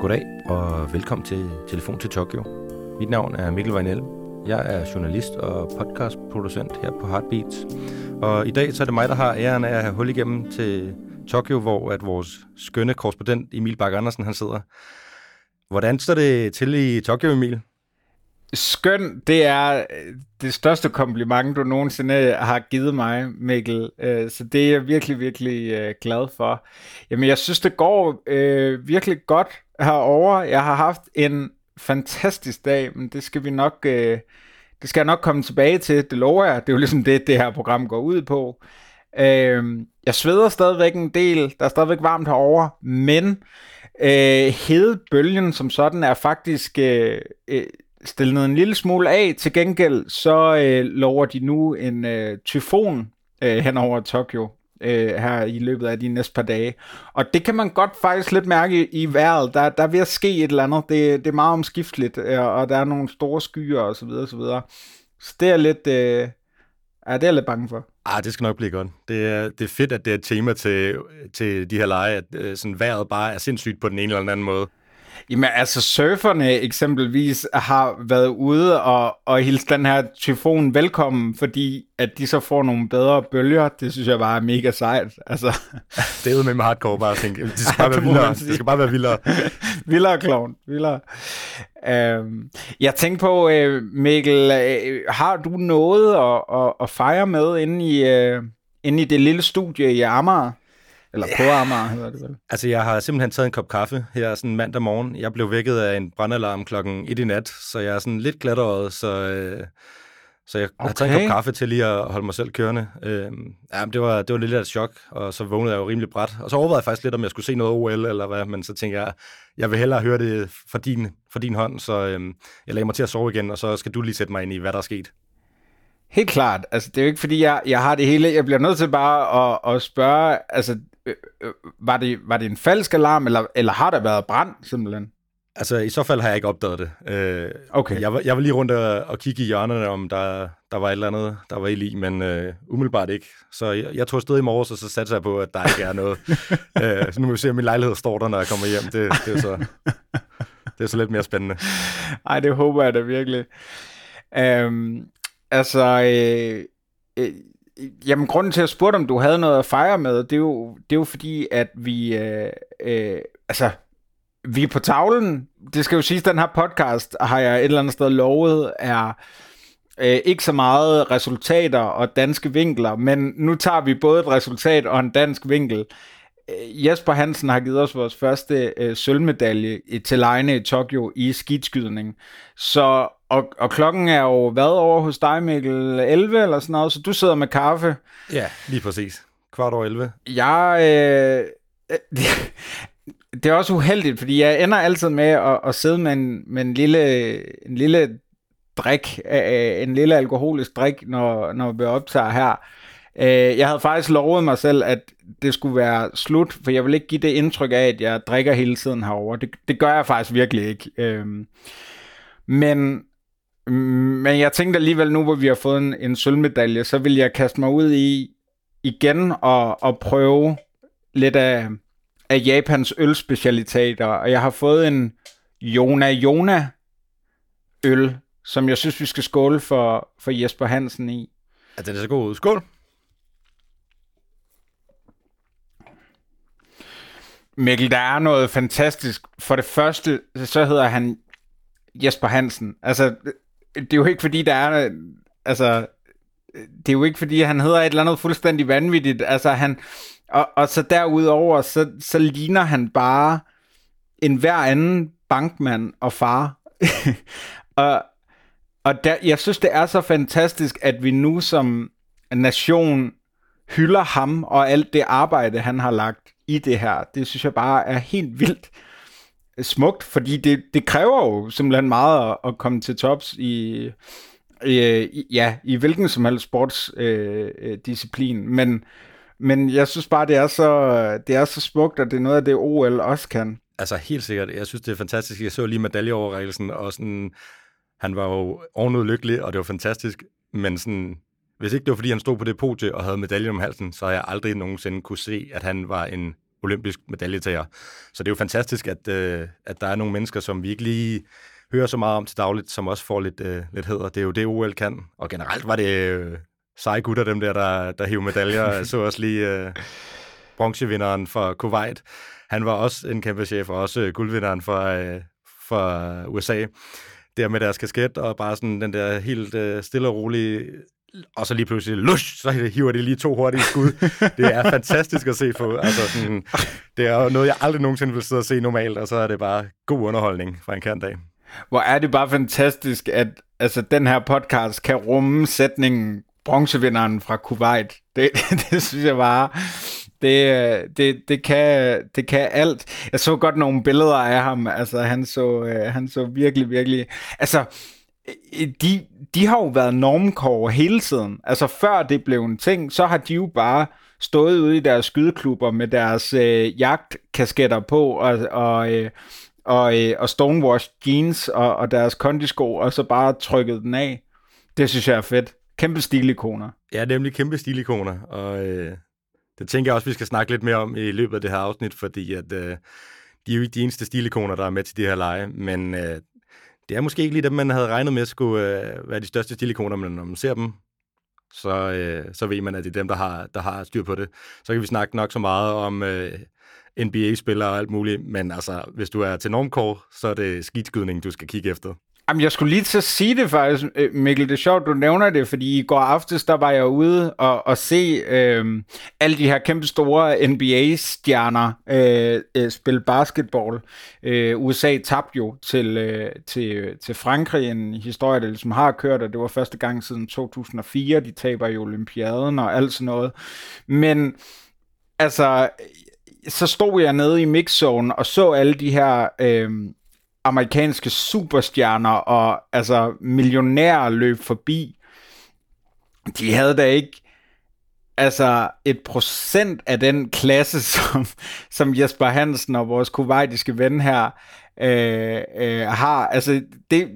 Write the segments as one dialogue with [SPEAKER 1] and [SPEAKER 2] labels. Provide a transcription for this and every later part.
[SPEAKER 1] Goddag og velkommen til Telefon til Tokyo. Mit navn er Mikkel Vejnell. Jeg er journalist og podcastproducent her på Heartbeats. Og i dag så er det mig, der har æren af at have hul igennem til Tokyo, hvor at vores skønne korrespondent Emil Bak Andersen han sidder. Hvordan står det til i Tokyo, Emil?
[SPEAKER 2] Skøn, det er øh, det største kompliment, du nogensinde øh, har givet mig, Mikkel. Øh, så det er jeg virkelig, virkelig glad for. Jamen, jeg synes, det går øh, virkelig godt herover. Jeg har haft en fantastisk dag, men det skal vi nok... Øh, det skal jeg nok komme tilbage til, det lover jeg. Det er jo ligesom det, det her program går ud på. Øh, jeg sveder stadigvæk en del. Der er stadigvæk varmt herover, men øh, hedebølgen som sådan er faktisk øh, øh, stillet en lille smule af. Til gengæld så øh, lover de nu en øh, tyfon øh, hen over Tokyo øh, her i løbet af de næste par dage. Og det kan man godt faktisk lidt mærke i, vejret. Der, der er ved at ske et eller andet. Det, det er meget omskifteligt, øh, og der er nogle store skyer og så videre, og så videre. Så det er lidt... Øh, ja, det er jeg lidt bange for.
[SPEAKER 1] Ah, det skal nok blive godt. Det er, det er fedt, at det er et tema til, til de her lege, at øh, sådan vejret bare er sindssygt på den ene eller anden måde.
[SPEAKER 2] Jamen altså, surferne eksempelvis har været ude og, og hilse den her tyfon velkommen, fordi at de så får nogle bedre bølger. Det synes jeg bare er mega sejt. Altså.
[SPEAKER 1] det er med med hardcore bare at tænke. Det skal bare være vildere. Det skal bare være vildere.
[SPEAKER 2] vildere, klovn. Vildere. Øhm, jeg tænkte på, øh, Mikkel, øh, har du noget at, at, at fejre med inde i, øh, inde i det lille studie i Amager? Eller på Amager hedder det vel?
[SPEAKER 1] Altså, jeg har simpelthen taget en kop kaffe her sådan mandag morgen. Jeg blev vækket af en brandalarm klokken 1 i nat, så jeg er sådan lidt glatterøjet, så, øh, så jeg okay. har taget en kop kaffe til lige at holde mig selv kørende. Øh, ja, det var, det var lidt af et chok, og så vågnede jeg jo rimelig bræt. Og så overvejede jeg faktisk lidt, om jeg skulle se noget OL eller hvad, men så tænkte jeg, jeg vil hellere høre det fra din, fra din hånd, så øh, jeg lagde mig til at sove igen, og så skal du lige sætte mig ind i, hvad der er sket.
[SPEAKER 2] Helt klart. Altså, det er jo ikke, fordi jeg, jeg har det hele. Jeg bliver nødt til bare at, at spørge, altså, var, det, var det en falsk alarm, eller, eller har der været brand, simpelthen?
[SPEAKER 1] Altså, i så fald har jeg ikke opdaget det. Øh,
[SPEAKER 2] okay.
[SPEAKER 1] Jeg var, jeg var lige rundt og, og kigge i hjørnerne, om der, der var et eller andet, der var i, men øh, umiddelbart ikke. Så jeg, jeg tog afsted i morges, og så satte jeg på, at der ikke er noget. øh, så nu må vi se, om min lejlighed står der, når jeg kommer hjem. Det, det, er, så, det er så lidt mere spændende.
[SPEAKER 2] Ej, det håber jeg da virkelig. Øhm, altså, øh, øh, Jamen, grunden til at spørge om du havde noget at fejre med, det er jo, det er jo fordi, at vi, øh, øh, altså, vi er på tavlen. Det skal jo siges, den her podcast har jeg et eller andet sted lovet, er øh, ikke så meget resultater og danske vinkler, men nu tager vi både et resultat og en dansk vinkel. Øh, Jesper Hansen har givet os vores første øh, sølvmedalje til lejene i Tokyo i skidskydning. Så, og, og klokken er jo hvad over hos dig, Mikkel? 11 eller sådan noget, så du sidder med kaffe.
[SPEAKER 1] Ja, lige præcis. Kvart over 11.
[SPEAKER 2] Jeg... Øh, det er også uheldigt, fordi jeg ender altid med at, at sidde med en, med en lille, en lille drik, en lille alkoholisk drik, når, når vi optager her. Øh, jeg havde faktisk lovet mig selv, at det skulle være slut, for jeg vil ikke give det indtryk af, at jeg drikker hele tiden herover. Det, det gør jeg faktisk virkelig ikke. Øhm, men, men jeg tænkte alligevel nu, hvor vi har fået en, en sølvmedalje, så vil jeg kaste mig ud i igen og, og prøve lidt af, af Japans ølspecialiteter. Og jeg har fået en Jona Jona øl, som jeg synes, vi skal skåle for, for Jesper Hansen i.
[SPEAKER 1] Er det så god ud? Skål!
[SPEAKER 2] Mikkel, der er noget fantastisk. For det første, så hedder han Jesper Hansen. Altså, det er jo ikke fordi, der er... Altså, det er jo ikke fordi, han hedder et eller andet fuldstændig vanvittigt. Altså, han... Og, og så derudover, så, så ligner han bare en hver anden bankmand og far. og og der, jeg synes, det er så fantastisk, at vi nu som nation hylder ham og alt det arbejde, han har lagt i det her. Det synes jeg bare er helt vildt smukt, fordi det, det kræver jo simpelthen meget at, at komme til tops i, i, ja, i hvilken som helst sportsdisciplin. Øh, øh men, men jeg synes bare, det er, så, det er så smukt, og det er noget af det, OL også kan.
[SPEAKER 1] Altså helt sikkert. Jeg synes, det er fantastisk. Jeg så lige medaljeoverrækkelsen, og sådan, han var jo ovenud lykkelig, og det var fantastisk. Men sådan, hvis ikke det var, fordi han stod på det podie og havde medaljen om halsen, så har jeg aldrig nogensinde kunne se, at han var en olympisk medaljetager. Så det er jo fantastisk, at, øh, at der er nogle mennesker, som vi ikke lige hører så meget om til dagligt, som også får lidt, øh, lidt hæder. Det er jo det, OL kan. Og generelt var det øh, seje gutter, dem der, der, der hiver medaljer. Jeg så også lige øh, bronzevinderen for Kuwait. Han var også en kæmpe chef, og også øh, guldvinderen for, øh, for USA. Der med deres kasket, og bare sådan den der helt øh, stille og rolige og så lige pludselig, lush, så hiver de lige to hurtige skud. Det er fantastisk at se på. Altså sådan, det er jo noget, jeg aldrig nogensinde vil sidde og se normalt, og så er det bare god underholdning fra en kant dag.
[SPEAKER 2] Hvor er det bare fantastisk, at altså, den her podcast kan rumme sætningen bronzevinderen fra Kuwait. Det, det synes jeg bare, det, det, det, kan, det kan alt. Jeg så godt nogle billeder af ham. Altså, han så, øh, han så virkelig, virkelig... Altså, Øh, øh, de, de har jo været normkår hele tiden. Altså, før det blev en ting, så har de jo bare stået ude i deres skydeklubber med deres øh, jagtkasketter på og, og, øh, og, øh, og stonewashed jeans og, og deres kondisko, og så bare trykket den af. Det synes jeg er fedt. Kæmpe stilikoner.
[SPEAKER 1] Ja, nemlig kæmpe stilikoner, og øh, det tænker jeg også, vi skal snakke lidt mere om i løbet af det her afsnit, fordi at, øh, de er jo ikke de eneste stilikoner, der er med til de her lege, men øh, det er måske ikke lige dem, man havde regnet med skulle øh, være de største stilikoner, men når man ser dem, så, øh, så ved man, at det er dem, der har, der har styr på det. Så kan vi snakke nok så meget om øh, NBA-spillere og alt muligt, men altså, hvis du er til normkår, så er det skidskydning, du skal kigge efter.
[SPEAKER 2] Jamen, jeg skulle lige til at sige det faktisk, øh, Mikkel. Det er sjovt, du nævner det, fordi i går aftes, der var jeg ude og, og se øh, alle de her kæmpe store NBA-stjerner øh, øh, spille basketball. Øh, USA tabte jo til, øh, til, til Frankrig, en historie, der ligesom har kørt, og det var første gang siden 2004, de taber i Olympiaden og alt sådan noget. Men altså, så stod jeg nede i mixzone og så alle de her... Øh, amerikanske superstjerner og altså millionærer løb forbi. De havde da ikke altså et procent af den klasse, som, som Jesper Hansen og vores kuwaitiske ven her øh, øh, har. Altså, det,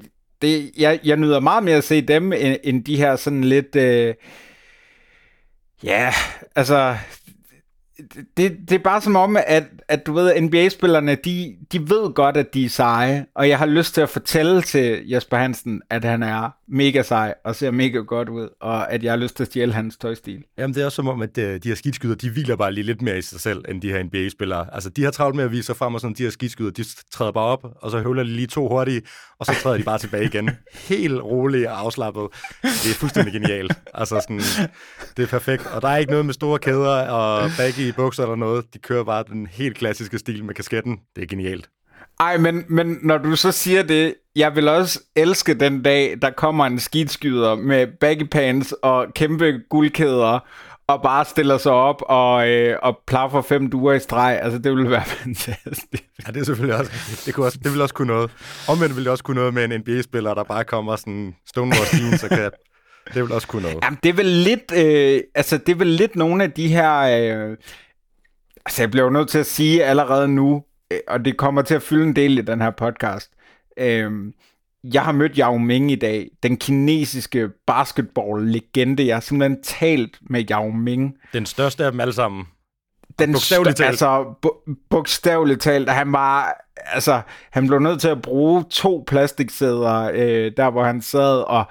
[SPEAKER 2] det, jeg, jeg nyder meget mere at se dem, end, end de her sådan lidt... Øh, ja, altså, det, det er bare som om, at, at du ved, NBA-spillerne, de, de ved godt, at de er seje, og jeg har lyst til at fortælle til Jesper Hansen, at han er mega sej og ser mega godt ud, og at jeg har lyst til at stjæle hans tøjstil.
[SPEAKER 1] Jamen, det er også som om, at øh, de her skidskyder, de hviler bare lige lidt mere i sig selv, end de her NBA-spillere. Altså, de har travlt med at vise sig frem, og sådan, de her skidskyder, de træder bare op, og så høvler de lige to hurtige, og så træder de bare tilbage igen. Helt roligt og afslappet. Det er fuldstændig genialt. Altså, sådan, det er perfekt. Og der er ikke noget med store kæder og baggy bukser eller noget. De kører bare den helt klassiske stil med kasketten. Det er genialt.
[SPEAKER 2] Ej, men, men når du så siger det, jeg vil også elske den dag, der kommer en skidskyder med baggy pants og kæmpe guldkæder, og bare stiller sig op og, øh, og plaffer fem duer i streg. Altså, det ville være fantastisk.
[SPEAKER 1] Ja, det er selvfølgelig også, det, kunne også, det vil også kunne noget. Omvendt ville det også kunne noget med en NBA-spiller, der bare kommer sådan Stonewall jeans og kan det vil også kunne noget.
[SPEAKER 2] Jamen, det er vel lidt, øh, altså, det er vel lidt nogle af de her, øh, altså, jeg bliver jo nødt til at sige allerede nu, øh, og det kommer til at fylde en del i den her podcast. Øh, jeg har mødt Yao Ming i dag, den kinesiske basketball-legende. Jeg har simpelthen talt med Yao Ming.
[SPEAKER 1] Den største af dem alle sammen.
[SPEAKER 2] Den bogstaveligt talt. Altså, bu- bogstaveligt talt. Han var, altså, han blev nødt til at bruge to plastiksæder, øh, der hvor han sad, og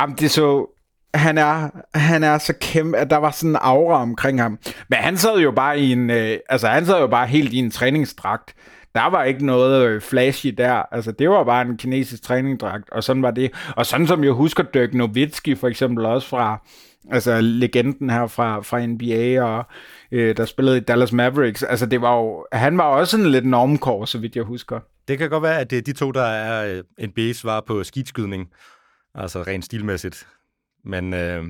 [SPEAKER 2] jamen, det så, han er, han er så kæmpe, at der var sådan en aura omkring ham. Men han sad jo bare i en, øh, altså han sad jo bare helt i en træningsdragt. Der var ikke noget øh, flashy der. Altså det var bare en kinesisk træningsdragt, og sådan var det. Og sådan som jeg husker Dirk Nowitzki for eksempel også fra, altså legenden her fra, fra NBA, og øh, der spillede i Dallas Mavericks. Altså det var jo, han var også en lidt normkår, så vidt jeg husker.
[SPEAKER 1] Det kan godt være, at det er de to, der er øh, NBA's svar på skidskydning. Altså rent stilmæssigt. Men øh,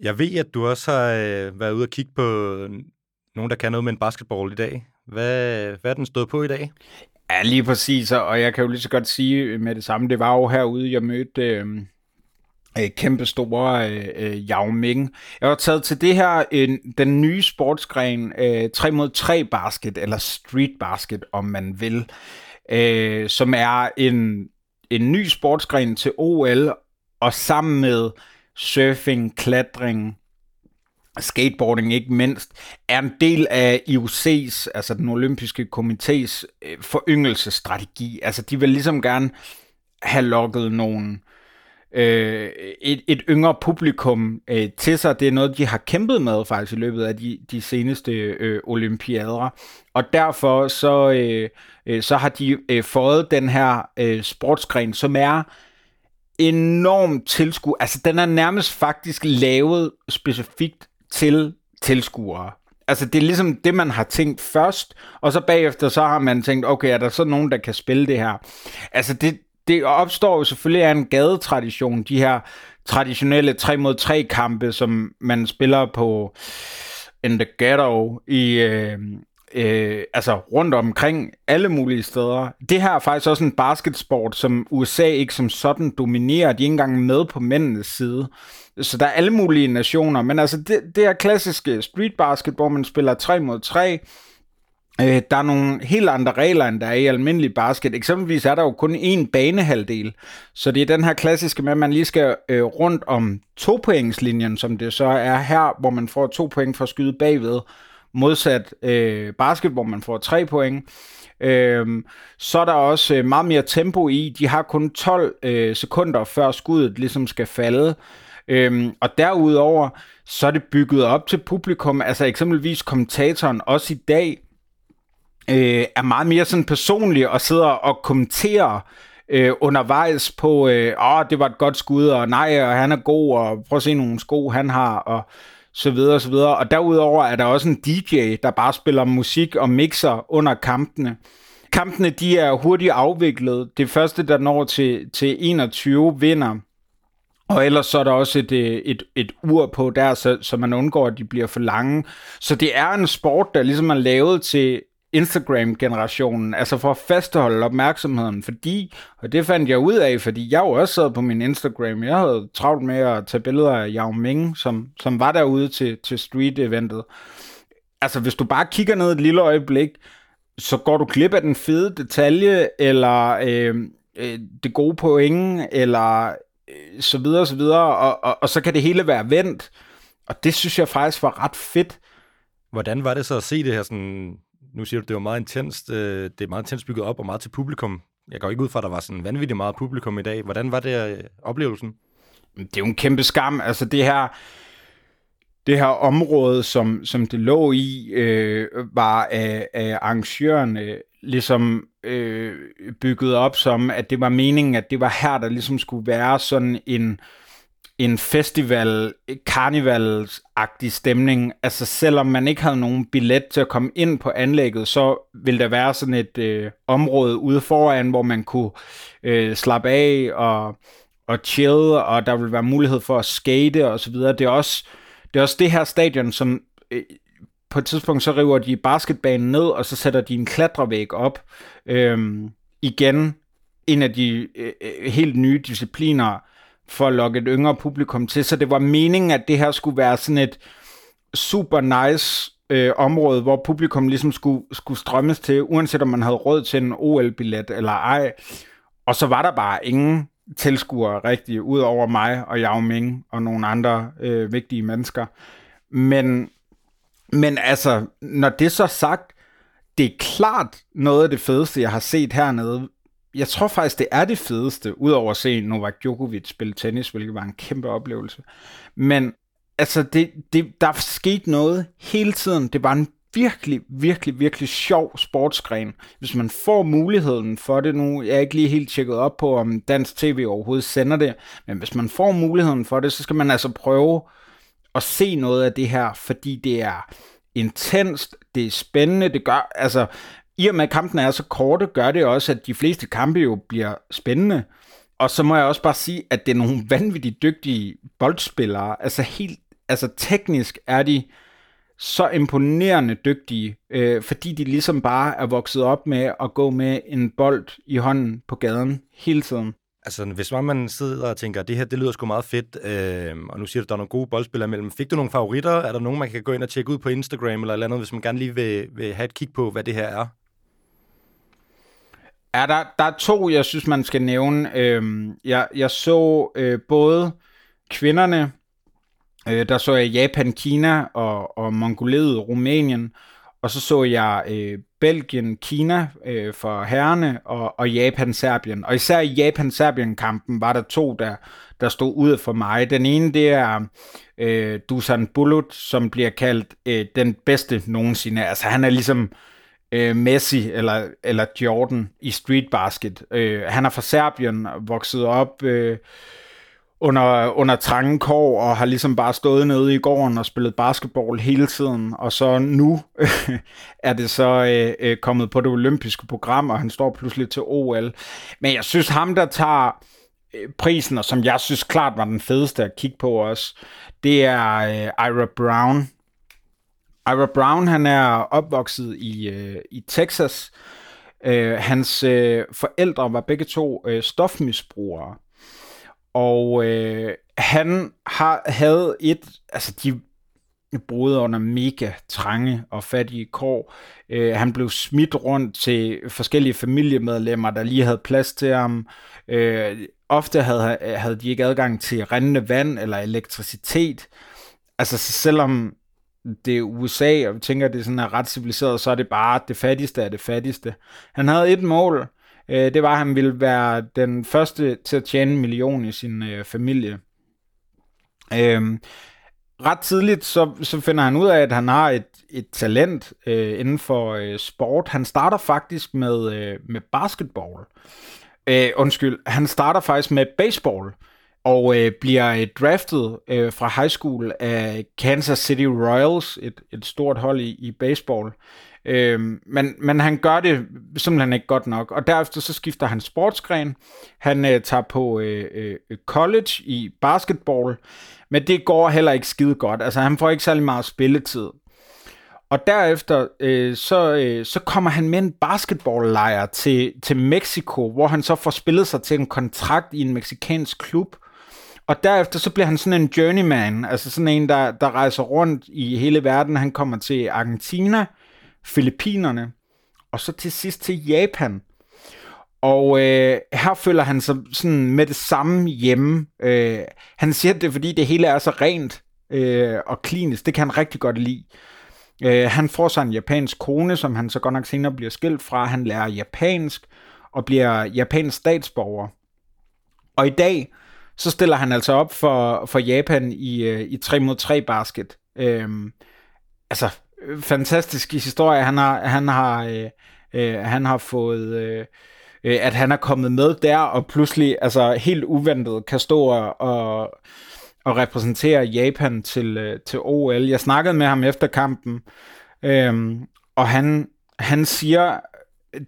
[SPEAKER 1] jeg ved, at du også har øh, været ude og kigge på nogen, der kan noget med en basketball i dag. Hvad, hvad er den stået på i dag?
[SPEAKER 2] Ja, lige præcis, og jeg kan jo lige så godt sige med det samme. Det var jo herude, jeg mødte øh, øh kæmpe store øh, øh Yao Ming. Jeg har taget til det her, øh, den nye sportsgren, øh, 3 mod 3 basket, eller street basket, om man vil, øh, som er en, en ny sportsgren til OL, og sammen med surfing, klatring, skateboarding ikke mindst, er en del af IOC's, altså den olympiske komités øh, foryngelsestrategi. Altså de vil ligesom gerne have lukket nogle øh, Øh, et, et yngre publikum øh, til sig. Det er noget, de har kæmpet med faktisk i løbet af de, de seneste øh, olympiader. Og derfor så, øh, øh, så har de øh, fået den her øh, sportsgren, som er enormt tilskuer. Altså den er nærmest faktisk lavet specifikt til tilskuere. Altså det er ligesom det, man har tænkt først, og så bagefter så har man tænkt, okay, er der så nogen, der kan spille det her? Altså det, det opstår jo selvfølgelig af en gadetradition, de her traditionelle 3 mod 3 kampe, som man spiller på in the ghetto i, øh, øh, altså rundt omkring alle mulige steder. Det her er faktisk også en basketsport, som USA ikke som sådan dominerer. De er ikke engang med på mændenes side. Så der er alle mulige nationer, men altså det, det er klassiske street basket, hvor man spiller 3 mod 3, Øh, der er nogle helt andre regler, end der er i almindelig basket. Eksempelvis er der jo kun én banehalvdel, så det er den her klassiske med, at man lige skal øh, rundt om topointslinjen, som det så er her, hvor man får to point for at skyde bagved, modsat øh, basket, hvor man får tre point. Øhm, så er der også øh, meget mere tempo i. De har kun 12 øh, sekunder før skuddet ligesom skal falde. Øhm, og derudover, så er det bygget op til publikum. Altså eksempelvis kommentatoren også i dag øh, er meget mere sådan personlig og sidder og kommenterer øh, undervejs på, øh, åh, det var et godt skud, og nej, og han er god, og prøv at se nogle sko, han har, og så videre, og så videre. Og derudover er der også en DJ, der bare spiller musik og mixer under kampene. Kampene, de er hurtigt afviklet. Det første, der når til, til 21, vinder. Og ellers så er der også et, øh, et, et ur på der, så, så man undgår, at de bliver for lange. Så det er en sport, der ligesom er lavet til Instagram-generationen, altså for at fastholde opmærksomheden, fordi, og det fandt jeg ud af, fordi jeg jo også sad på min Instagram, jeg havde travlt med at tage billeder af Yao Ming, som, som var derude til, til street-eventet. Altså hvis du bare kigger ned et lille øjeblik, så går du klip af den fede detalje, eller øh, øh, det gode point, eller øh, så videre, så videre, og, og, og så kan det hele være vendt, og det synes jeg faktisk var ret fedt.
[SPEAKER 1] Hvordan var det så at se det her sådan nu siger du, det var meget intenst, øh, det er meget intenst bygget op og meget til publikum. Jeg går ikke ud fra, at der var sådan vanvittigt meget publikum i dag. Hvordan var det øh, oplevelsen?
[SPEAKER 2] Det er jo en kæmpe skam. Altså det her, det her område, som, som det lå i, øh, var af, af arrangørerne ligesom øh, bygget op som, at det var meningen, at det var her, der ligesom skulle være sådan en, øh, en festival, karnevalsagtig stemning. Altså selvom man ikke havde nogen billet til at komme ind på anlægget, så ville der være sådan et øh, område ude foran, hvor man kunne øh, slappe af og, og chill, og der ville være mulighed for at skate og så videre. Det er også det, er også det her stadion, som øh, på et tidspunkt så river de basketbanen ned, og så sætter de en klatrevæg op. Øh, igen, en af de øh, øh helt nye discipliner, for at lokke et yngre publikum til, så det var meningen, at det her skulle være sådan et super nice øh, område, hvor publikum ligesom skulle, skulle strømmes til, uanset om man havde råd til en OL-billet eller ej. Og så var der bare ingen tilskuere rigtigt, ud over mig og Yao Ming og nogle andre øh, vigtige mennesker. Men, men altså, når det så sagt, det er klart noget af det fedeste, jeg har set hernede, jeg tror faktisk, det er det fedeste, udover at se Novak Djokovic spille tennis, hvilket var en kæmpe oplevelse. Men altså, det, det, der er sket noget hele tiden. Det var en virkelig, virkelig, virkelig sjov sportsgren. Hvis man får muligheden for det nu, jeg er ikke lige helt tjekket op på, om dansk tv overhovedet sender det, men hvis man får muligheden for det, så skal man altså prøve at se noget af det her, fordi det er intenst, det er spændende, det gør, altså, i og med at kampen er så korte, gør det også, at de fleste kampe jo bliver spændende. Og så må jeg også bare sige, at det er nogle vanvittigt dygtige boldspillere. Altså helt, altså teknisk er de så imponerende dygtige, øh, fordi de ligesom bare er vokset op med at gå med en bold i hånden på gaden hele tiden.
[SPEAKER 1] Altså, hvis man sidder og tænker, det her, det lyder sgu meget fedt, øh, og nu siger du, at der er nogle gode boldspillere imellem. Fik du nogle favoritter? Er der nogen, man kan gå ind og tjekke ud på Instagram eller eller andet, hvis man gerne lige vil, vil have et kig på, hvad det her er?
[SPEAKER 2] Ja, der, der er to, jeg synes, man skal nævne. Øhm, jeg, jeg så øh, både kvinderne Øh, der så jeg Japan, Kina og, og Mongoliet, Rumænien. Og så så jeg øh, Belgien, Kina øh, for herrene og, og Japan, Serbien. Og især i Japan-Serbien-kampen var der to, der, der stod ud for mig. Den ene, det er øh, Dusan Bulut, som bliver kaldt øh, den bedste nogensinde. Altså han er ligesom øh, Øh, Messi eller, eller Jordan i street basket. Øh, han er fra Serbien, vokset op... Øh, under, under trange kår, og har ligesom bare stået nede i gården og spillet basketball hele tiden, og så nu er det så øh, øh, kommet på det olympiske program, og han står pludselig til OL. Men jeg synes, ham der tager øh, prisen, og som jeg synes klart var den fedeste at kigge på også, det er øh, Ira Brown. Ira Brown, han er opvokset i, øh, i Texas. Øh, hans øh, forældre var begge to øh, stofmisbrugere. Og øh, han har, havde et, altså de boede under mega trange og fattige kår. Øh, han blev smidt rundt til forskellige familiemedlemmer, der lige havde plads til ham. Øh, ofte havde, havde de ikke adgang til rendende vand eller elektricitet. Altså selvom det er USA, og vi tænker, at det sådan er ret civiliseret, så er det bare det fattigste af det fattigste. Han havde et mål, øh, det var, at han ville være den første til at tjene en million i sin øh, familie. Øh, ret tidligt, så, så finder han ud af, at han har et, et talent øh, inden for øh, sport. Han starter faktisk med, øh, med basketball. Øh, undskyld, han starter faktisk med baseball og øh, bliver øh, draftet øh, fra high school af Kansas City Royals, et, et stort hold i, i baseball. Øh, men, men han gør det simpelthen ikke godt nok, og derefter så skifter han sportsgren. Han øh, tager på øh, øh, college i basketball, men det går heller ikke skide godt. Altså han får ikke særlig meget spilletid. Og derefter øh, så, øh, så kommer han med en basketballlejr til, til Mexico, hvor han så får spillet sig til en kontrakt i en meksikansk klub. Og derefter så bliver han sådan en journeyman, altså sådan en, der, der rejser rundt i hele verden. Han kommer til Argentina, Filippinerne, og så til sidst til Japan. Og øh, her føler han sig sådan med det samme hjemme. Øh, han siger det, fordi det hele er så rent øh, og klinisk. Det kan han rigtig godt lide. Øh, han får sig en japansk kone, som han så godt nok senere bliver skilt fra. Han lærer japansk og bliver japansk statsborger. Og i dag, så stiller han altså op for, for Japan i, øh, i 3 mod 3 basket. Øhm, altså, øh, fantastisk historie. Han har, han har, øh, øh, han har fået... Øh, øh, at han er kommet med der, og pludselig, altså helt uventet, kan stå og, og, repræsentere Japan til, til OL. Jeg snakkede med ham efter kampen, øhm, og han, han siger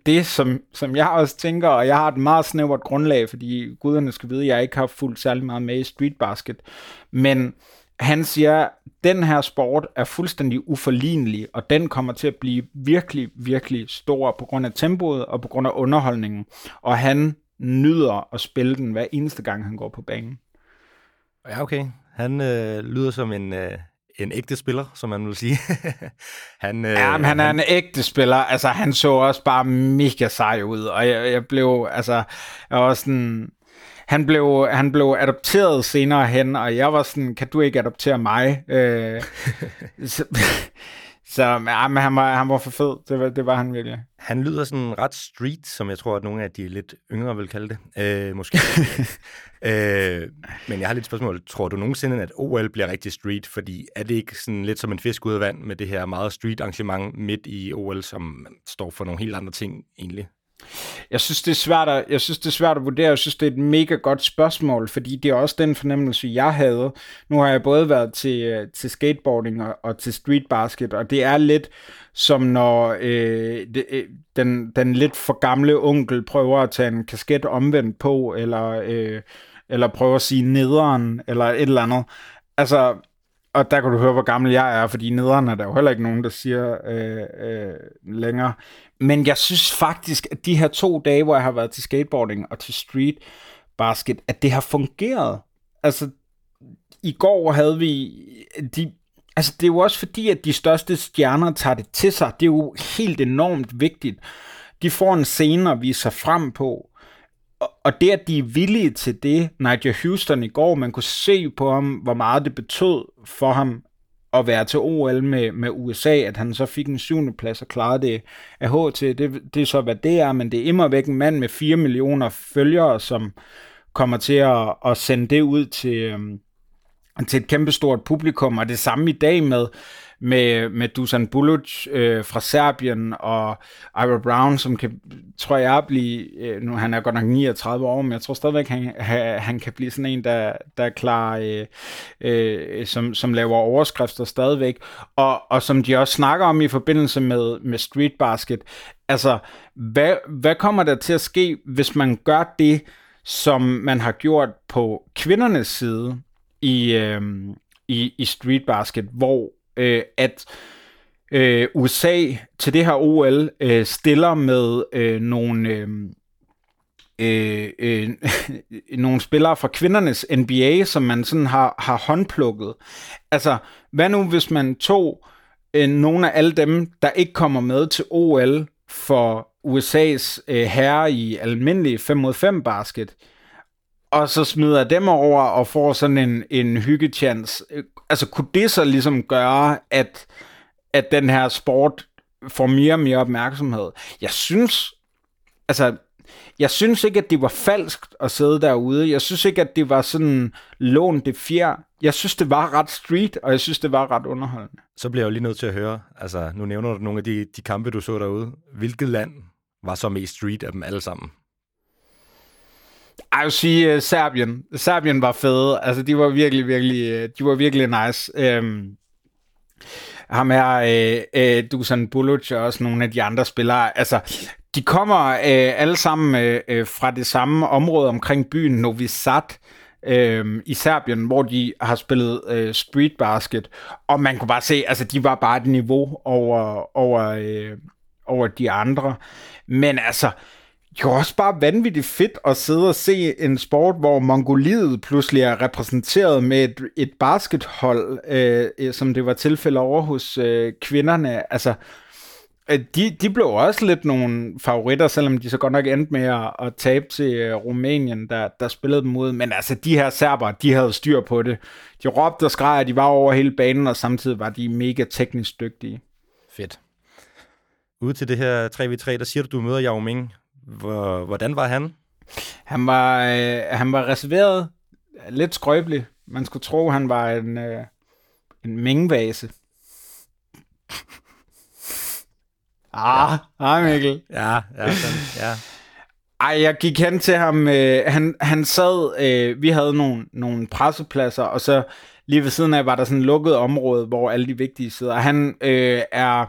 [SPEAKER 2] det, som, som jeg også tænker, og jeg har et meget snævert grundlag, fordi guderne skal vide, at jeg ikke har fulgt særlig meget med i street basket, men han siger, den her sport er fuldstændig uforlignelig, og den kommer til at blive virkelig, virkelig stor på grund af tempoet og på grund af underholdningen. Og han nyder at spille den hver eneste gang, han går på banen.
[SPEAKER 1] Ja, okay. Han øh, lyder som en, øh, en ægte spiller, som man vil sige.
[SPEAKER 2] han, øh, ja, men han er han... en ægte spiller. Altså, han så også bare mega sej ud, og jeg, jeg blev, altså, jeg var sådan, han blev, han blev adopteret senere hen, og jeg var sådan, kan du ikke adoptere mig? Øh, så, så ja, men han, var, han var for fed, det var, det var han virkelig.
[SPEAKER 1] Han lyder sådan ret street, som jeg tror, at nogle af de lidt yngre vil kalde det, øh, måske. øh, men jeg har lidt spørgsmål. Tror du nogensinde, at OL bliver rigtig street? Fordi er det ikke sådan lidt som en fisk ud af vand med det her meget street arrangement midt i OL, som står for nogle helt andre ting egentlig?
[SPEAKER 2] Jeg synes, det er svært at, jeg synes, det er svært at vurdere. Jeg synes, det er et mega godt spørgsmål, fordi det er også den fornemmelse, jeg havde. Nu har jeg både været til, øh, til skateboarding og, og til streetbasket, og det er lidt som når øh, det, øh, den, den lidt for gamle onkel prøver at tage en kasket omvendt på, eller, øh, eller prøver at sige nederen, eller et eller andet. Altså, og der kan du høre, hvor gammel jeg er, fordi nederen er der jo heller ikke nogen, der siger øh, øh, længere. Men jeg synes faktisk, at de her to dage, hvor jeg har været til skateboarding og til street basket, at det har fungeret. Altså, i går havde vi de... Altså, det er jo også fordi, at de største stjerner tager det til sig. Det er jo helt enormt vigtigt. De får en scene at vise sig frem på. og, og det, at de er villige til det, Nigel Houston i går, man kunne se på ham, hvor meget det betød for ham at være til OL med, med USA, at han så fik en syvende plads og klarede det af HT. Det, det er så, hvad det er, men det er immer væk en mand med 4 millioner følgere, som kommer til at, at sende det ud til, øhm, til et kæmpestort publikum, og det samme i dag med, med, med Dusan Buluc øh, fra Serbien og Ira Brown, som kan, tror jeg, blive, øh, nu han er godt nok 39 år, men jeg tror stadigvæk, han, han kan blive sådan en, der, der er klar, øh, øh, som, som laver overskrifter stadigvæk, og, og som de også snakker om i forbindelse med, med street basket. Altså, hvad, hvad kommer der til at ske, hvis man gør det, som man har gjort på kvindernes side i, øh, i, i street basket, hvor øh, at øh, USA til det her OL øh, stiller med øh, nogle... Øh, øh, øh, nogle spillere fra kvindernes NBA, som man sådan har, har håndplukket. Altså, hvad nu hvis man tog øh, nogle af alle dem, der ikke kommer med til OL for USA's øh, herre i almindelig 5 mod 5 basket, og så smider dem over og får sådan en, en hyggechance. Altså, kunne det så ligesom gøre, at, at den her sport får mere og mere opmærksomhed? Jeg synes, altså, jeg synes ikke, at det var falskt at sidde derude. Jeg synes ikke, at det var sådan lån det fjer. Jeg synes, det var ret street, og jeg synes, det var ret underholdende.
[SPEAKER 1] Så bliver jeg jo lige nødt til at høre, altså nu nævner du nogle af de, de kampe, du så derude. Hvilket land var så mest street af dem alle sammen?
[SPEAKER 2] Jeg vil sige uh, Serbien. Serbien var fede. Altså, de var virkelig, virkelig, uh, de var virkelig nice. Um, ham her, uh, uh, Dusan Buluc og også nogle af de andre spillere. Altså, de kommer uh, alle sammen uh, fra det samme område omkring byen Novi Sad uh, i Serbien, hvor de har spillet uh, street basket. Og man kunne bare se, altså de var bare et niveau over, over, uh, over de andre. Men altså, jo også bare vanvittigt fedt at sidde og se en sport, hvor Mongoliet pludselig er repræsenteret med et, et baskethold, øh, øh som det var tilfældet over hos øh, kvinderne. Altså, øh, de, de blev også lidt nogle favoritter, selvom de så godt nok endte med at, at tabe til øh, Rumænien, der, der spillede dem ud. Men altså, de her serber, de havde styr på det. De råbte og skreg, de var over hele banen, og samtidig var de mega teknisk dygtige.
[SPEAKER 1] Fedt. Ude til det her 3v3, der siger du, du møder Yao Ming. Hvor, hvordan var han?
[SPEAKER 2] Han var, øh, han var reserveret, lidt skrøbelig. Man skulle tro, han var en, øh, en mængvase. Ah, hej Mikkel.
[SPEAKER 1] Ja, ja, sådan, ja.
[SPEAKER 2] Ej, jeg gik hen til ham. Øh, han, han sad, øh, vi havde nogle, nogle pressepladser, og så lige ved siden af var der sådan et lukket område, hvor alle de vigtige sidder. Han øh, er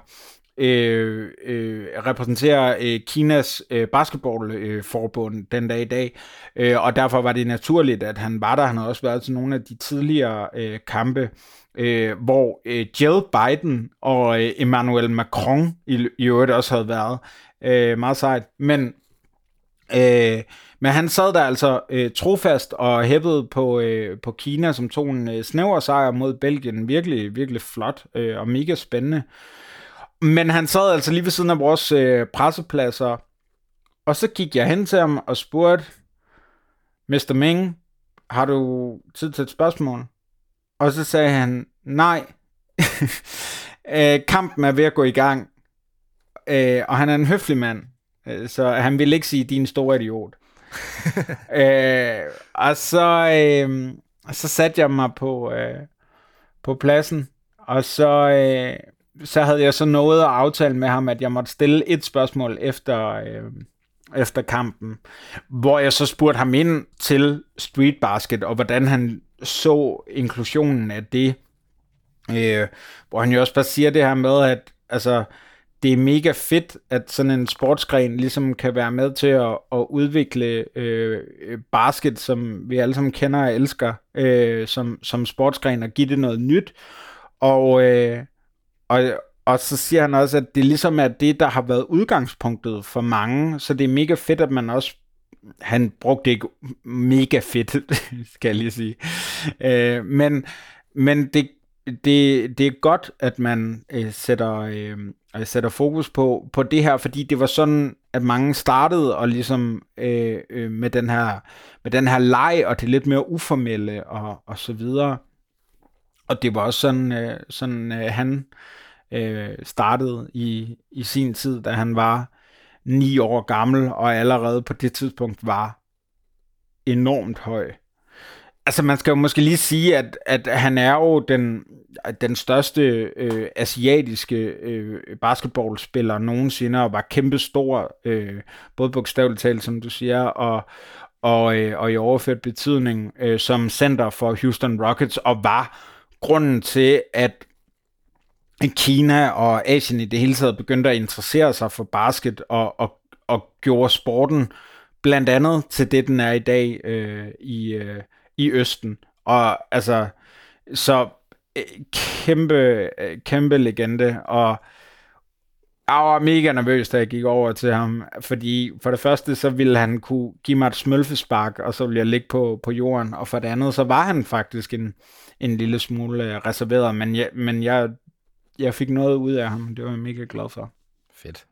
[SPEAKER 2] øh, øh, repræsenterer øh, Kinas øh, basketballforbund øh, den dag i dag, øh, og derfor var det naturligt, at han var der. Han har også været til nogle af de tidligere øh, kampe, øh, hvor øh, Jill Biden og øh, Emmanuel Macron i, i øvrigt også havde været. Øh, meget sejt. Men Øh, men han sad der altså øh, trofast og hæppede på, øh, på Kina, som tog en øh, snæver sejr mod Belgien. Virkelig, virkelig flot øh, og mega spændende. Men han sad altså lige ved siden af vores øh, pressepladser, og så gik jeg hen til ham og spurgte, Mr. Ming, har du tid til et spørgsmål? Og så sagde han, nej, øh, kampen er ved at gå i gang, øh, og han er en høflig mand, øh, så han vil ikke sige, din store idiot. øh, og så, øh, så satte jeg mig på, øh, på pladsen, og så, øh, så havde jeg så nået at aftale med ham, at jeg måtte stille et spørgsmål efter, øh, efter kampen, hvor jeg så spurgte ham ind til street basket, og hvordan han så inklusionen af det. Øh, hvor han jo også bare siger det her med, at altså, det er mega fedt, at sådan en sportsgren ligesom kan være med til at, at udvikle øh, øh basket, som vi alle sammen kender og elsker, øh, som, som sportsgren, og give det noget nyt. Og, øh, og, og så siger han også, at det ligesom er det, der har været udgangspunktet for mange, så det er mega fedt, at man også han brugte ikke mega fedt, skal jeg lige sige. Øh, men, men det, det, det er godt, at man øh, sætter, øh, øh, sætter fokus på, på det her, fordi det var sådan, at mange startede og ligesom øh, øh, med den her med den her leg og det lidt mere uformelle og, og så videre. Og det var også sådan, øh, sådan øh, han øh, Øh, startede i, i sin tid, da han var ni år gammel og allerede på det tidspunkt var enormt høj. Altså man skal jo måske lige sige, at, at han er jo den, den største øh, asiatiske øh, basketballspiller nogensinde, og var kæmpestor, øh, både bogstaveligt talt, som du siger, og, og, øh, og i overført betydning øh, som center for Houston Rockets, og var grunden til, at Kina og Asien i det hele taget begyndte at interessere sig for basket og, og, og gjorde sporten blandt andet til det, den er i dag øh, i, øh, i Østen. Og altså, så øh, kæmpe, øh, kæmpe legende, og jeg var mega nervøs, da jeg gik over til ham, fordi for det første, så ville han kunne give mig et smølfespark, og så ville jeg ligge på, på jorden, og for det andet, så var han faktisk en, en lille smule øh, reserveret, men, jeg, men jeg, jeg fik noget ud af ham, det var jeg mega glad for.
[SPEAKER 1] Fedt.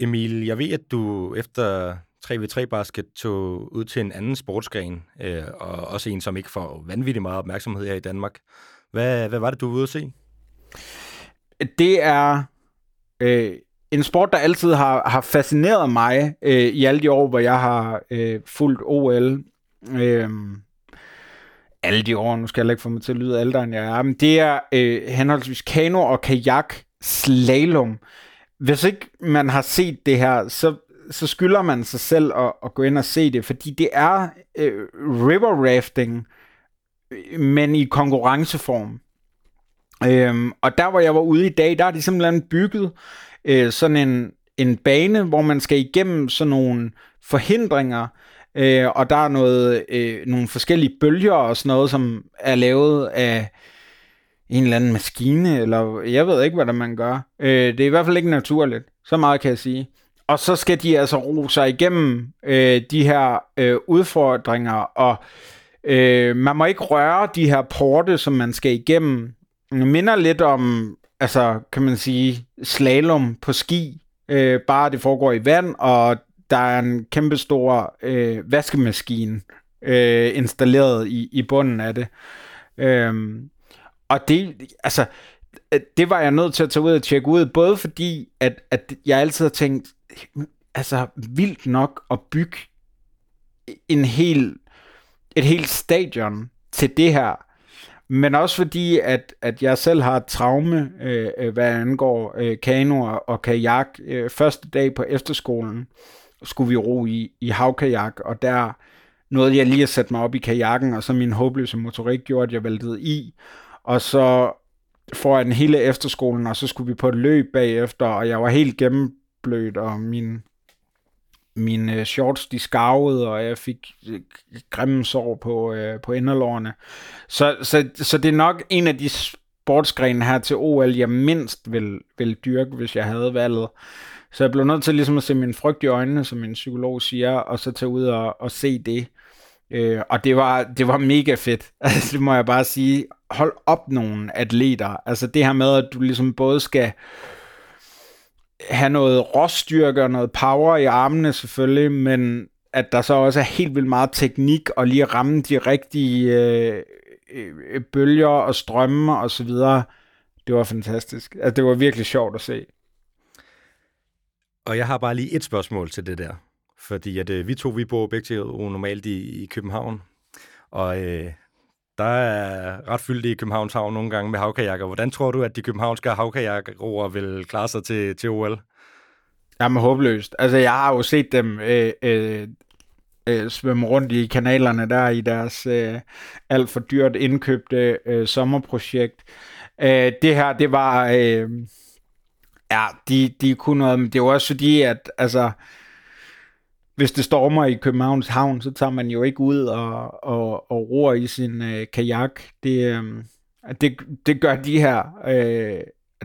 [SPEAKER 1] Emil, jeg ved, at du efter 3v3-basket tog ud til en anden sportsgren, øh, og også en, som ikke får vanvittigt meget opmærksomhed her i Danmark. Hvad, hvad var det, du var ude at se?
[SPEAKER 2] Det er øh, en sport, der altid har, har fascineret mig øh, i alle de år, hvor jeg har øh, fulgt OL. Øh, alle de år, nu skal jeg ikke få mig til at lyde ældre, end jeg er, men det er øh, henholdsvis kano og kajak slalom. Hvis ikke man har set det her, så så skylder man sig selv at, at gå ind og se det, fordi det er øh, river rafting, øh, men i konkurrenceform. Øhm, og der, hvor jeg var ude i dag, der er de simpelthen bygget øh, sådan en, en bane, hvor man skal igennem sådan nogle forhindringer, øh, og der er noget, øh, nogle forskellige bølger og sådan noget, som er lavet af en eller anden maskine, eller jeg ved ikke, hvad der man gør. Øh, det er i hvert fald ikke naturligt. Så meget kan jeg sige. Og så skal de altså ro sig igennem øh, de her øh, udfordringer, og øh, man må ikke røre de her porte, som man skal igennem. Det minder lidt om, altså kan man sige, slalom på ski, øh, bare det foregår i vand, og der er en kæmpestor øh, vaskemaskine øh, installeret i, i bunden af det. Øh, og det, altså, det var jeg nødt til at tage ud og tjekke ud, både fordi, at, at jeg altid har tænkt, altså vildt nok at bygge en hel, et helt stadion til det her. Men også fordi, at, at jeg selv har et traume, øh, øh, hvad angår øh, kano og, og kajak. Øh, første dag på efterskolen skulle vi ro i, i havkajak, og der nåede jeg lige at sætte mig op i kajakken, og så min håbløse motorik gjorde, at jeg væltede i. Og så foran hele efterskolen, og så skulle vi på et løb bagefter, og jeg var helt gennemblødt, og min, mine øh, shorts de skarvede, og jeg fik øh, grimme sår på, øh, på inderlårene. Så, så, så det er nok en af de sportsgrene her til OL, jeg mindst vil, vil dyrke, hvis jeg havde valget. Så jeg blev nødt til ligesom at se min frygt i øjnene, som min psykolog siger, og så tage ud og, og se det. Øh, og det var, det var mega fedt. Altså, det må jeg bare sige. Hold op nogle atleter. Altså det her med, at du ligesom både skal have noget råstyrke og noget power i armene selvfølgelig, men at der så også er helt vildt meget teknik og lige ramme de rigtige øh, øh, bølger og strømme og så videre. Det var fantastisk. Altså, det var virkelig sjovt at se.
[SPEAKER 1] Og jeg har bare lige et spørgsmål til det der. Fordi at, øh, vi to, vi bor begge til normalt i, i København. Og øh, der er ret fyldt i Københavns Havn nogle gange med havkajakker. Hvordan tror du, at de københavnske havkajakroer vil klare sig til, til OL?
[SPEAKER 2] Jamen håbløst. Altså, jeg har jo set dem øh, øh, øh, svømme rundt i kanalerne der i deres øh, alt for dyrt indkøbte øh, sommerprojekt. Øh, det her, det var... Øh, ja, de, de kunne noget, men det var også fordi, at altså, hvis det stormer i Københavns Havn, så tager man jo ikke ud og, og, og roer i sin øh, kajak. Det, øh, det, det gør de her. Øh,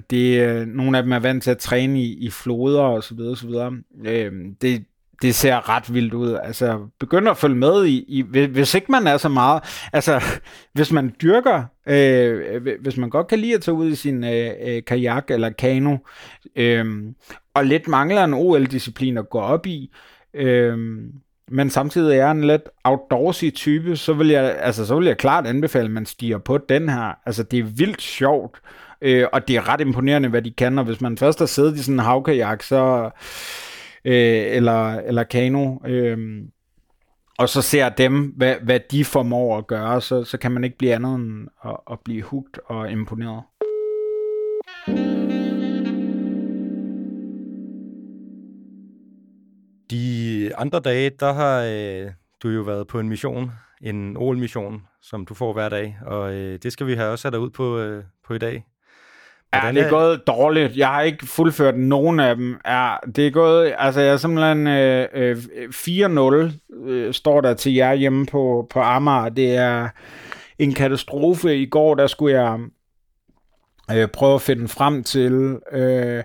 [SPEAKER 2] det, øh, nogle af dem er vant til at træne i, i floder og så videre, så videre. Øh, det, det ser ret vildt ud. Altså, begynd at følge med i, i hvis ikke man er så meget, altså, hvis man dyrker, øh, hvis man godt kan lide at tage ud i sin øh, øh, kajak eller kano, øh, og lidt mangler en OL-disciplin at gå op i, øh, Øhm, men samtidig er en lidt outdoorsy type, så vil jeg, altså, så vil jeg klart anbefale, at man stiger på den her. Altså, det er vildt sjovt, øh, og det er ret imponerende, hvad de kan, og hvis man først har siddet i sådan en havkajak, så øh, eller, eller kano, øh, og så ser dem, hvad, hvad de formår at gøre, så, så kan man ikke blive andet end at, at blive hugt og imponeret.
[SPEAKER 1] De andre dage, der har øh, du jo været på en mission, en OL-mission, som du får hver dag, og øh, det skal vi have også sat ud på, øh, på i dag.
[SPEAKER 2] Ja, det er gået dårligt. Jeg har ikke fuldført nogen af dem. Ja, det er gået, altså jeg er simpelthen øh, øh, 4-0, øh, står der til jer hjemme på, på Amager. Det er en katastrofe. I går, der skulle jeg øh, prøve at finde frem til... Øh,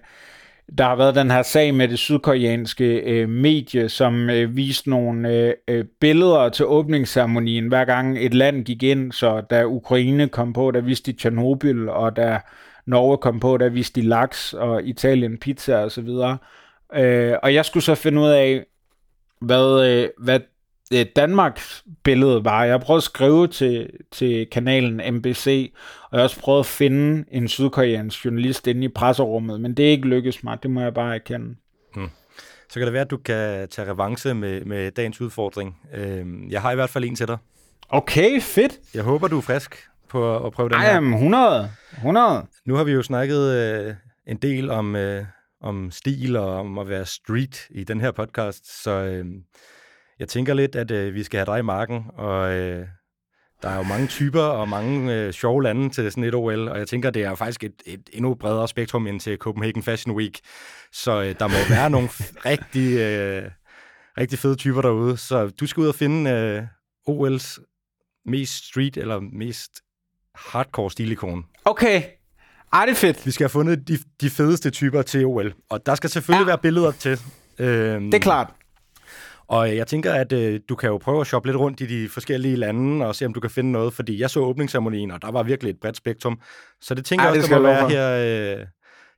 [SPEAKER 2] der har været den her sag med det sydkoreanske øh, medie, som øh, viste nogle øh, øh billeder til åbningsceremonien, hver gang et land gik ind. Så da Ukraine kom på, der viste de Tjernobyl, og da Norge kom på, der viste de laks, og Italien pizza og så videre. Øh, og jeg skulle så finde ud af, hvad, øh, hvad øh, Danmarks billede var. Jeg prøvede at skrive til, til kanalen MBC, og jeg har også prøvet at finde en sydkoreansk journalist inde i presserummet, men det er ikke lykkedes mig, det må jeg bare erkende. Hmm.
[SPEAKER 1] Så kan det være, at du kan tage revanche med, med dagens udfordring. Øh, jeg har i hvert fald en til dig.
[SPEAKER 2] Okay, fedt.
[SPEAKER 1] Jeg håber, du er frisk på at prøve den
[SPEAKER 2] Ej, her. Ej, 100. 100.
[SPEAKER 1] Nu har vi jo snakket øh, en del om, øh, om stil og om at være street i den her podcast, så øh, jeg tænker lidt, at øh, vi skal have dig i marken, og øh, der er jo mange typer og mange øh, sjove lande til sådan et OL, og jeg tænker, det er faktisk et, et endnu bredere spektrum end til Copenhagen Fashion Week, så øh, der må være nogle rigtig, øh, rigtig fede typer derude, så du skal ud og finde øh, OL's mest street eller mest hardcore stilikon.
[SPEAKER 2] Okay. Ej, det er fedt.
[SPEAKER 1] Vi skal have fundet de, de fedeste typer til OL, og der skal selvfølgelig ja. være billeder til.
[SPEAKER 2] Øhm, det er klart.
[SPEAKER 1] Og jeg tænker, at øh, du kan jo prøve at shoppe lidt rundt i de forskellige lande og se, om du kan finde noget, fordi jeg så åbningsceremonien, og der var virkelig et bredt spektrum. Så det tænker Ej, jeg også, der må være her, øh,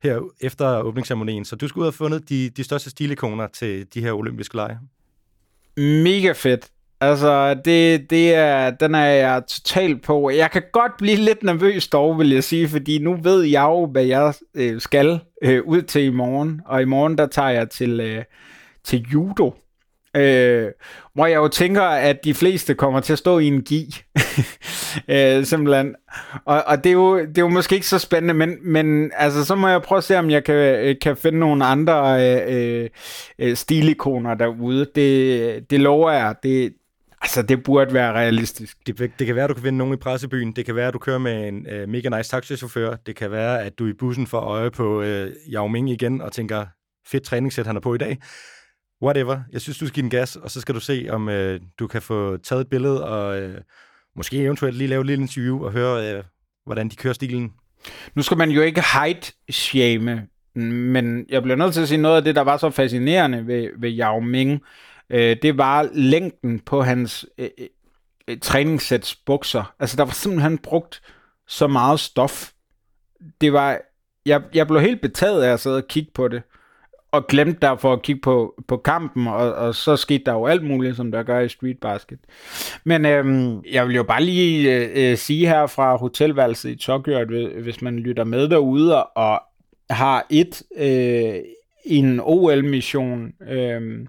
[SPEAKER 1] her efter åbningsceremonien. Så du skal ud og have fundet de, de største stilikoner til de her olympiske lege.
[SPEAKER 2] Mega fedt. Altså, det, det er, den er jeg totalt på. Jeg kan godt blive lidt nervøs dog, vil jeg sige, fordi nu ved jeg jo, hvad jeg øh, skal øh, ud til i morgen. Og i morgen, der tager jeg til, øh, til judo. Øh, hvor jeg jo tænker, at de fleste kommer til at stå i en gi. øh, simpelthen. Og, og det, er jo, det er jo måske ikke så spændende, men, men altså, så må jeg prøve at se, om jeg kan, øh, kan finde nogle andre øh, øh, øh, stilikoner derude. Det, det lover jeg. Det, Altså, det burde være realistisk.
[SPEAKER 1] Det, det kan være, at du kan vinde nogen i pressebyen. Det kan være, at du kører med en øh, mega nice taxichauffør. Det kan være, at du i bussen får øje på øh, Yao Ming igen og tænker, fedt træningssæt, han er på i dag. Whatever. Jeg synes, du skal give en gas, og så skal du se, om øh, du kan få taget et billede og øh, måske eventuelt lige lave et lille interview og høre, øh, hvordan de kører stilen.
[SPEAKER 2] Nu skal man jo ikke height-shame, men jeg bliver nødt til at sige noget af det, der var så fascinerende ved, ved Yao Ming, øh, det var længden på hans øh, øh, træningssæts bukser. Altså, der var simpelthen brugt så meget stof. Det var, jeg, jeg blev helt betaget af at sidde og kigge på det, og glemte derfor at kigge på, på kampen, og, og så skete der jo alt muligt, som der gør i street basket. Men øhm, jeg vil jo bare lige øh, øh sige her fra hotelværelset i Tokyo, at hvis man lytter med derude og har et øh, en OL-mission, øh,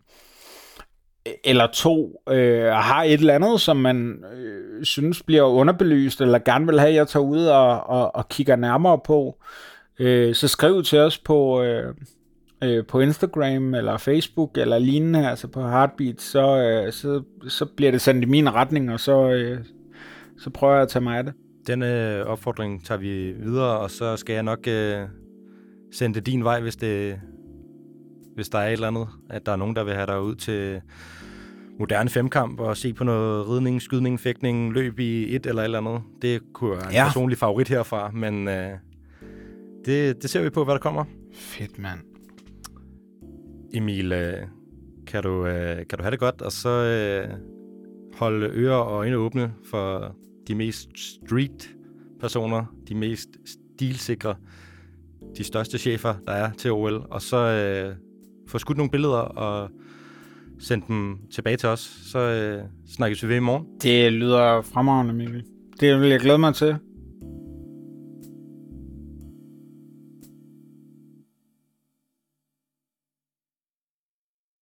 [SPEAKER 2] eller to øh, har et eller andet, som man øh, synes bliver underbelyst, eller gerne vil have, at jeg tager ud og, og, og kigger nærmere på, øh, så skriv til os på, øh, øh, på Instagram eller Facebook eller lignende, altså på Heartbeat, så, øh, så, så bliver det sendt i min retning, og så, øh, så prøver jeg at tage mig af det.
[SPEAKER 1] Denne opfordring tager vi videre, og så skal jeg nok øh, sende det din vej, hvis det, hvis der er et eller andet, at der er nogen, der vil have dig ud til moderne femkamp og se på noget ridning, skydning, fægtning, løb i et eller et eller andet. Det kunne være en ja. personlig favorit herfra, men øh, det, det ser vi på, hvad der kommer.
[SPEAKER 2] Fedt, mand.
[SPEAKER 1] Emil, øh, kan du, øh, kan du have det godt, og så øh, holde ører og øjne åbne for de mest street personer, de mest stilsikre, de største chefer, der er til OL, og så øh, få skudt nogle billeder og sende dem tilbage til os. Så øh, snakkes vi ved i morgen.
[SPEAKER 2] Det lyder fremragende, Mikkel. Det vil jeg glæde mig til.